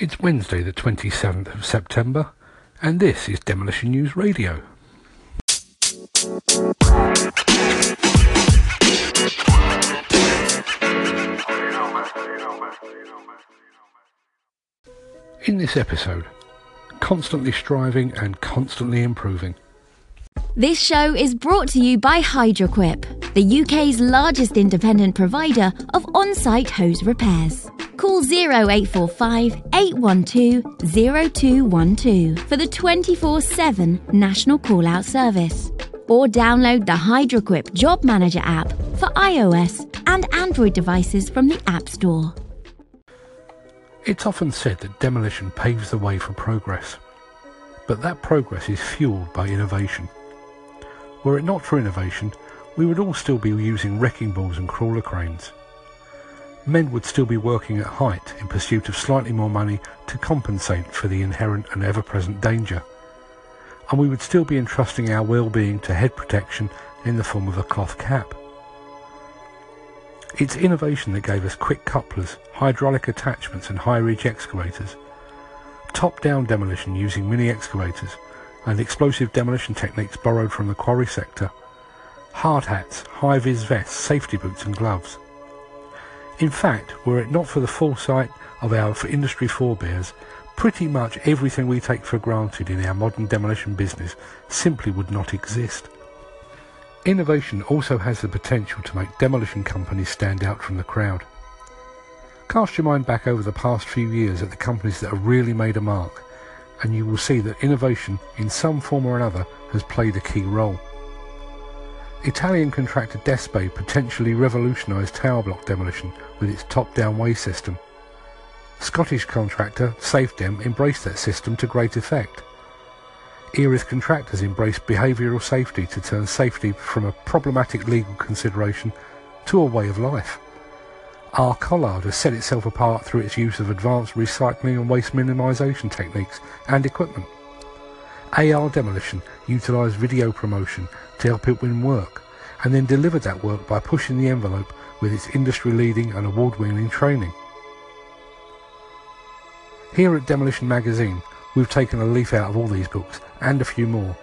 It's Wednesday, the 27th of September, and this is Demolition News Radio. In this episode, constantly striving and constantly improving. This show is brought to you by Hydroquip, the UK's largest independent provider of on site hose repairs. Call 0845 812 0212 for the 24 7 national call out service. Or download the Hydroquip Job Manager app for iOS and Android devices from the App Store. It's often said that demolition paves the way for progress, but that progress is fueled by innovation. Were it not for innovation, we would all still be using wrecking balls and crawler cranes. Men would still be working at height in pursuit of slightly more money to compensate for the inherent and ever-present danger. And we would still be entrusting our well-being to head protection in the form of a cloth cap. It's innovation that gave us quick couplers, hydraulic attachments and high-reach excavators, top-down demolition using mini excavators, and explosive demolition techniques borrowed from the quarry sector, hard hats, high-vis vests, safety boots and gloves. In fact, were it not for the foresight of our industry forebears, pretty much everything we take for granted in our modern demolition business simply would not exist. Innovation also has the potential to make demolition companies stand out from the crowd. Cast your mind back over the past few years at the companies that have really made a mark, and you will see that innovation, in some form or another, has played a key role. Italian contractor Despe potentially revolutionised tower block demolition with its top-down way system. Scottish contractor SafeDem embraced that system to great effect. Erith contractors embraced behavioural safety to turn safety from a problematic legal consideration to a way of life. R. Collard has set itself apart through its use of advanced recycling and waste minimisation techniques and equipment. AR Demolition utilised video promotion to help it win work, and then delivered that work by pushing the envelope with its industry-leading and award-winning training. Here at Demolition Magazine, we've taken a leaf out of all these books, and a few more,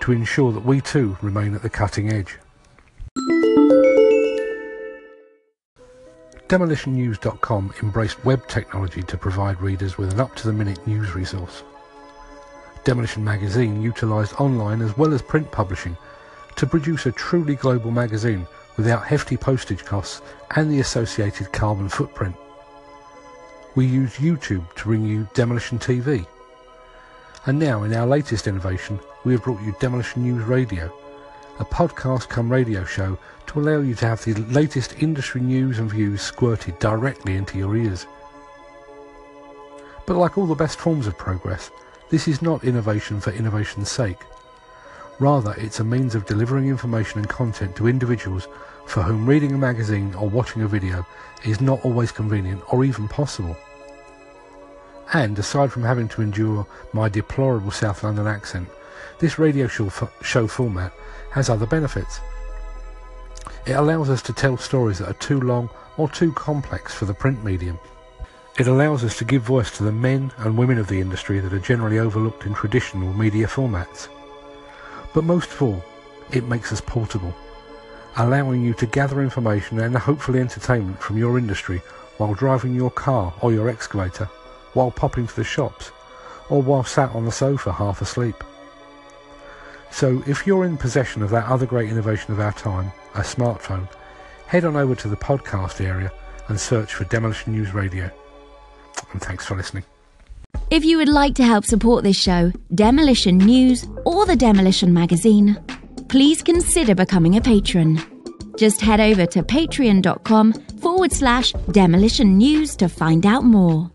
to ensure that we too remain at the cutting edge. DemolitionNews.com embraced web technology to provide readers with an up-to-the-minute news resource. Demolition Magazine utilised online as well as print publishing to produce a truly global magazine without hefty postage costs and the associated carbon footprint. We use YouTube to bring you Demolition TV. And now, in our latest innovation, we have brought you Demolition News Radio, a podcast come radio show to allow you to have the latest industry news and views squirted directly into your ears. But like all the best forms of progress, this is not innovation for innovation's sake. Rather, it's a means of delivering information and content to individuals for whom reading a magazine or watching a video is not always convenient or even possible. And aside from having to endure my deplorable South London accent, this radio show, show format has other benefits. It allows us to tell stories that are too long or too complex for the print medium. It allows us to give voice to the men and women of the industry that are generally overlooked in traditional media formats. But most of all, it makes us portable, allowing you to gather information and hopefully entertainment from your industry while driving your car or your excavator, while popping to the shops, or while sat on the sofa half asleep. So if you're in possession of that other great innovation of our time, a smartphone, head on over to the podcast area and search for Demolition News Radio. And thanks for listening. If you would like to help support this show, Demolition News, or the Demolition Magazine, please consider becoming a patron. Just head over to patreon.com forward slash demolition news to find out more.